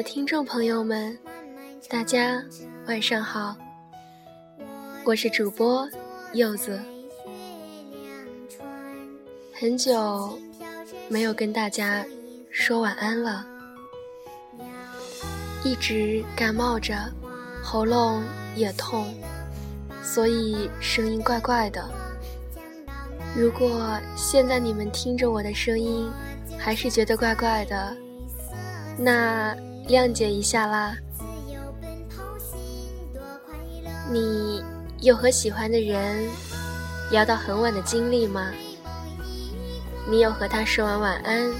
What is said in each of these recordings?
的听众朋友们，大家晚上好，我是主播柚子。很久没有跟大家说晚安了，一直感冒着，喉咙也痛，所以声音怪怪的。如果现在你们听着我的声音，还是觉得怪怪的，那谅解一下啦。你有和喜欢的人聊到很晚的经历吗？你有和他说完晚安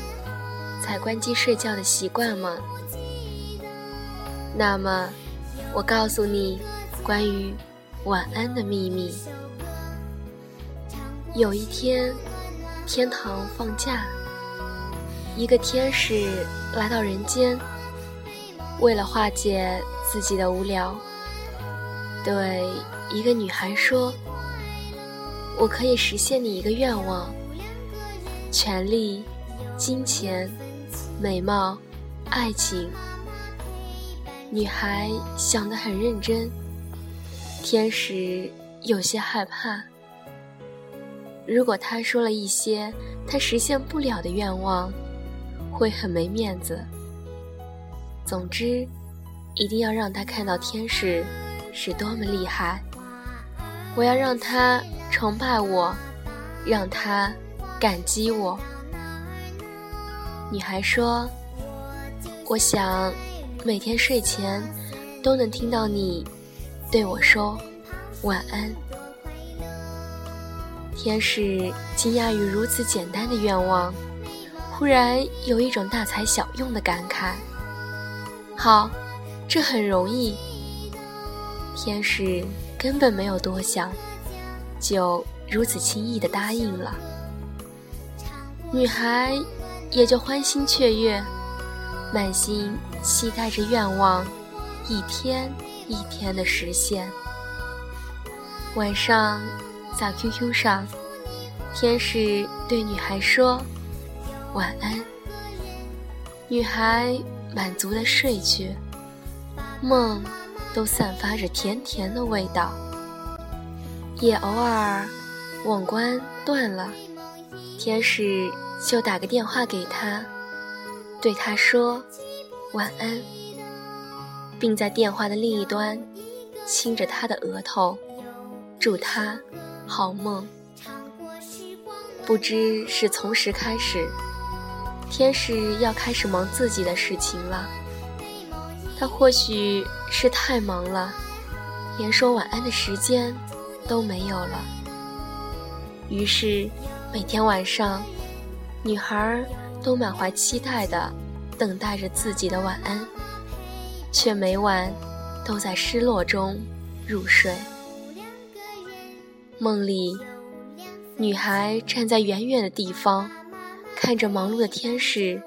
才关机睡觉的习惯吗？那么，我告诉你关于晚安的秘密。有一天，天堂放假，一个天使来到人间，为了化解自己的无聊，对一个女孩说：“我可以实现你一个愿望。”权力、金钱、美貌、爱情，女孩想得很认真。天使有些害怕，如果他说了一些他实现不了的愿望，会很没面子。总之，一定要让他看到天使是多么厉害。我要让他崇拜我，让他。感激我，女孩说：“我想每天睡前都能听到你对我说晚安。”天使惊讶于如此简单的愿望，忽然有一种大材小用的感慨。好，这很容易。天使根本没有多想，就如此轻易的答应了。女孩也就欢欣雀跃，满心期待着愿望一天一天的实现。晚上，在 QQ 上，天使对女孩说：“晚安。”女孩满足的睡去，梦都散发着甜甜的味道。也偶尔，网关断了。天使就打个电话给他，对他说晚安，并在电话的另一端亲着他的额头，祝他好梦。不知是从时开始，天使要开始忙自己的事情了。他或许是太忙了，连说晚安的时间都没有了。于是。每天晚上，女孩都满怀期待的等待着自己的晚安，却每晚都在失落中入睡。梦里，女孩站在远远的地方，看着忙碌的天使。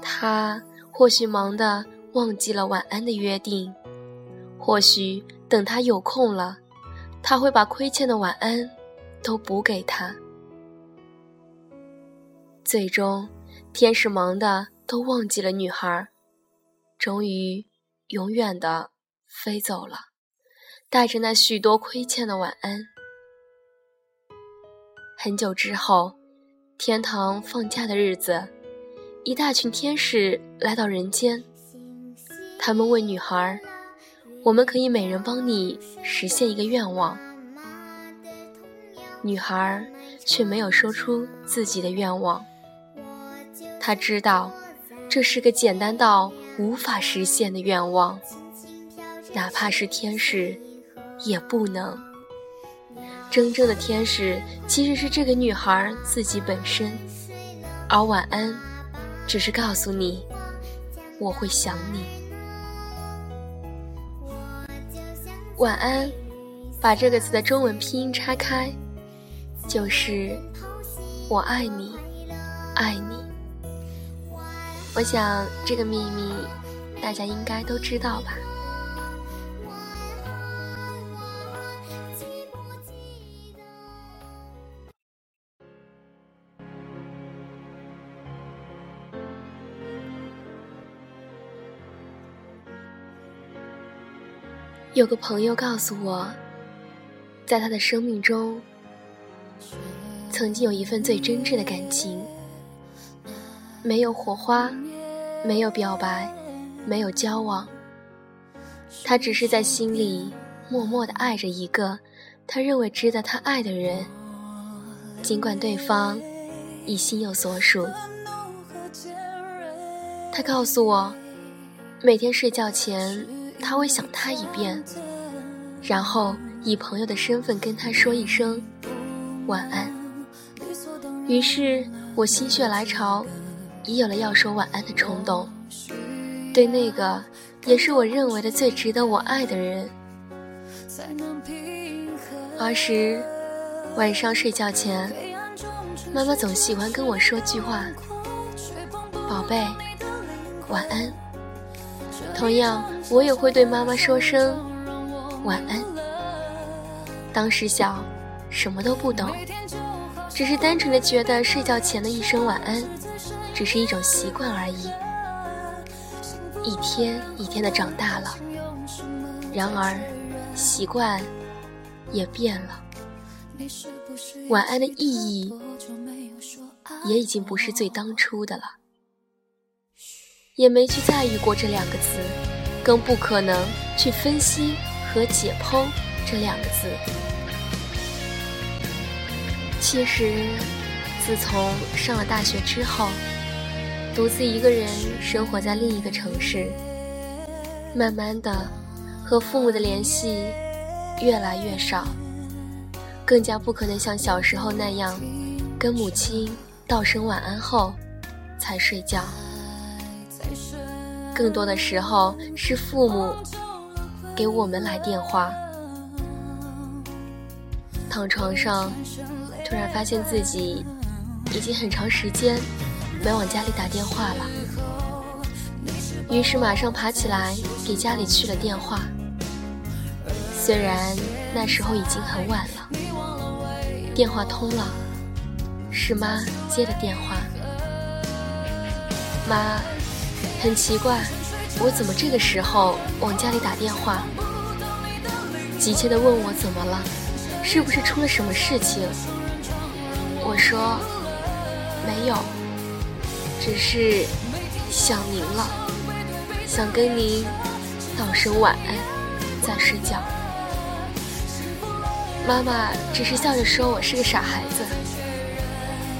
他或许忙得忘记了晚安的约定，或许等他有空了，他会把亏欠的晚安。都补给他。最终，天使忙的都忘记了女孩，终于永远的飞走了，带着那许多亏欠的晚安。很久之后，天堂放假的日子，一大群天使来到人间，他们问女孩：“我们可以每人帮你实现一个愿望。”女孩却没有说出自己的愿望。她知道，这是个简单到无法实现的愿望，哪怕是天使，也不能。真正的天使其实是这个女孩自己本身，而晚安，只是告诉你，我会想你。晚安，把这个词的中文拼音拆开。就是我爱你，爱你。我想这个秘密大家应该都知道吧。有个朋友告诉我，在他的生命中，曾经有一份最真挚的感情，没有火花，没有表白，没有交往，他只是在心里默默的爱着一个他认为值得他爱的人，尽管对方已心有所属。他告诉我，每天睡觉前。他会想他一遍，然后以朋友的身份跟他说一声晚安。于是我心血来潮，也有了要说晚安的冲动。对那个也是我认为的最值得我爱的人。儿时晚上睡觉前，妈妈总喜欢跟我说句话：“宝贝，晚安。”同样，我也会对妈妈说声晚安。当时小，什么都不懂，只是单纯的觉得睡觉前的一声晚安，只是一种习惯而已。一天一天的长大了，然而习惯也变了。晚安的意义也已经不是最当初的了。也没去在意过这两个字，更不可能去分析和解剖这两个字。其实，自从上了大学之后，独自一个人生活在另一个城市，慢慢的和父母的联系越来越少，更加不可能像小时候那样，跟母亲道声晚安后才睡觉。更多的时候是父母给我们来电话，躺床上，突然发现自己已经很长时间没往家里打电话了，于是马上爬起来给家里去了电话。虽然那时候已经很晚了，电话通了，是妈接的电话，妈。很奇怪，我怎么这个时候往家里打电话？急切地问我怎么了，是不是出了什么事情？我说没有，只是想您了，想跟您道声晚安，再睡觉。妈妈只是笑着说我是个傻孩子。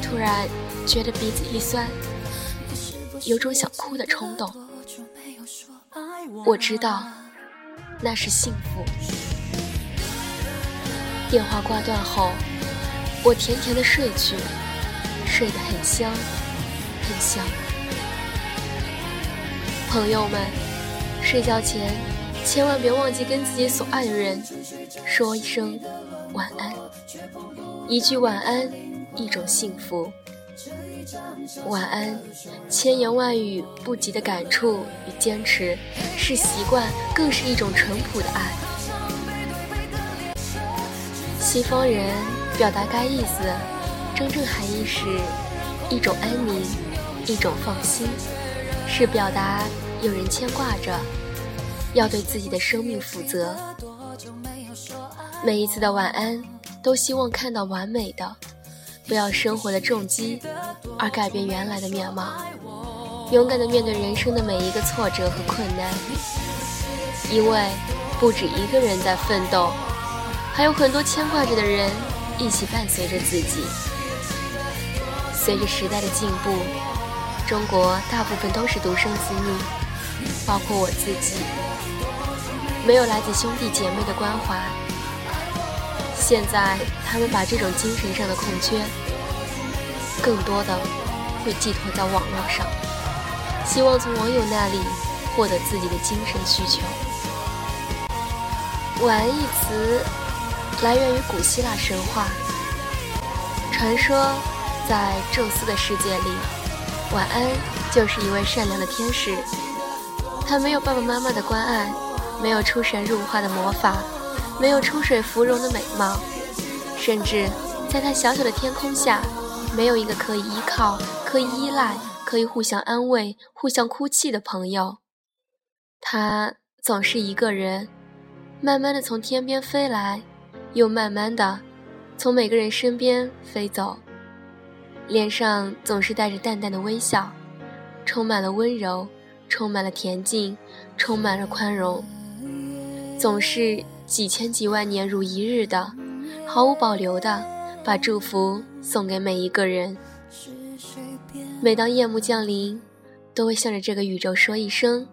突然觉得鼻子一酸。有种想哭的冲动，我知道那是幸福。电话挂断后，我甜甜的睡去，睡得很香，很香。朋友们，睡觉前千万别忘记跟自己所爱的人说一声晚安，一句晚安，一种幸福。晚安，千言万语不及的感触与坚持，是习惯，更是一种淳朴的爱。西方人表达该意思，真正含义是一种安宁，一种放心，是表达有人牵挂着，要对自己的生命负责。每一次的晚安，都希望看到完美的。不要生活的重击而改变原来的面貌，勇敢的面对人生的每一个挫折和困难，因为不止一个人在奋斗，还有很多牵挂着的人一起伴随着自己。随着时代的进步，中国大部分都是独生子女，包括我自己，没有来自兄弟姐妹的关怀。现在，他们把这种精神上的空缺，更多的会寄托在网络上，希望从网友那里获得自己的精神需求。晚安一词来源于古希腊神话，传说在宙斯的世界里，晚安就是一位善良的天使，他没有爸爸妈妈的关爱，没有出神入化的魔法。没有出水芙蓉的美貌，甚至在他小小的天空下，没有一个可以依靠、可以依赖、可以互相安慰、互相哭泣的朋友。他总是一个人，慢慢的从天边飞来，又慢慢的从每个人身边飞走，脸上总是带着淡淡的微笑，充满了温柔，充满了恬静，充满了宽容，总是几千几万年如一日的，毫无保留的把祝福送给每一个人。每当夜幕降临，都会向着这个宇宙说一声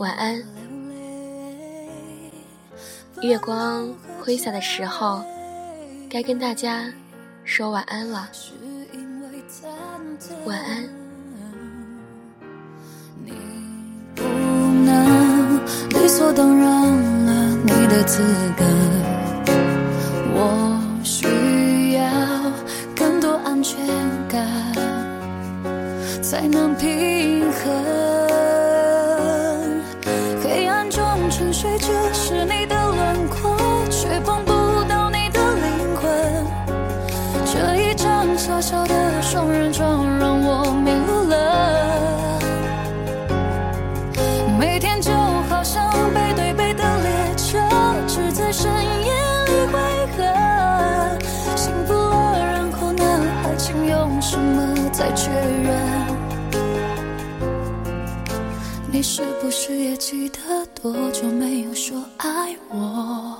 晚安。月光挥洒的时候，该跟大家说晚安了。晚安。你不能理所当然资格，我需要更多安全感，才能平衡。黑暗中沉睡着是你的轮廓，却碰不到你的灵魂。这一张。小小的双人床让我迷路了，每天再确认？你是不是也记得多久没有说爱我？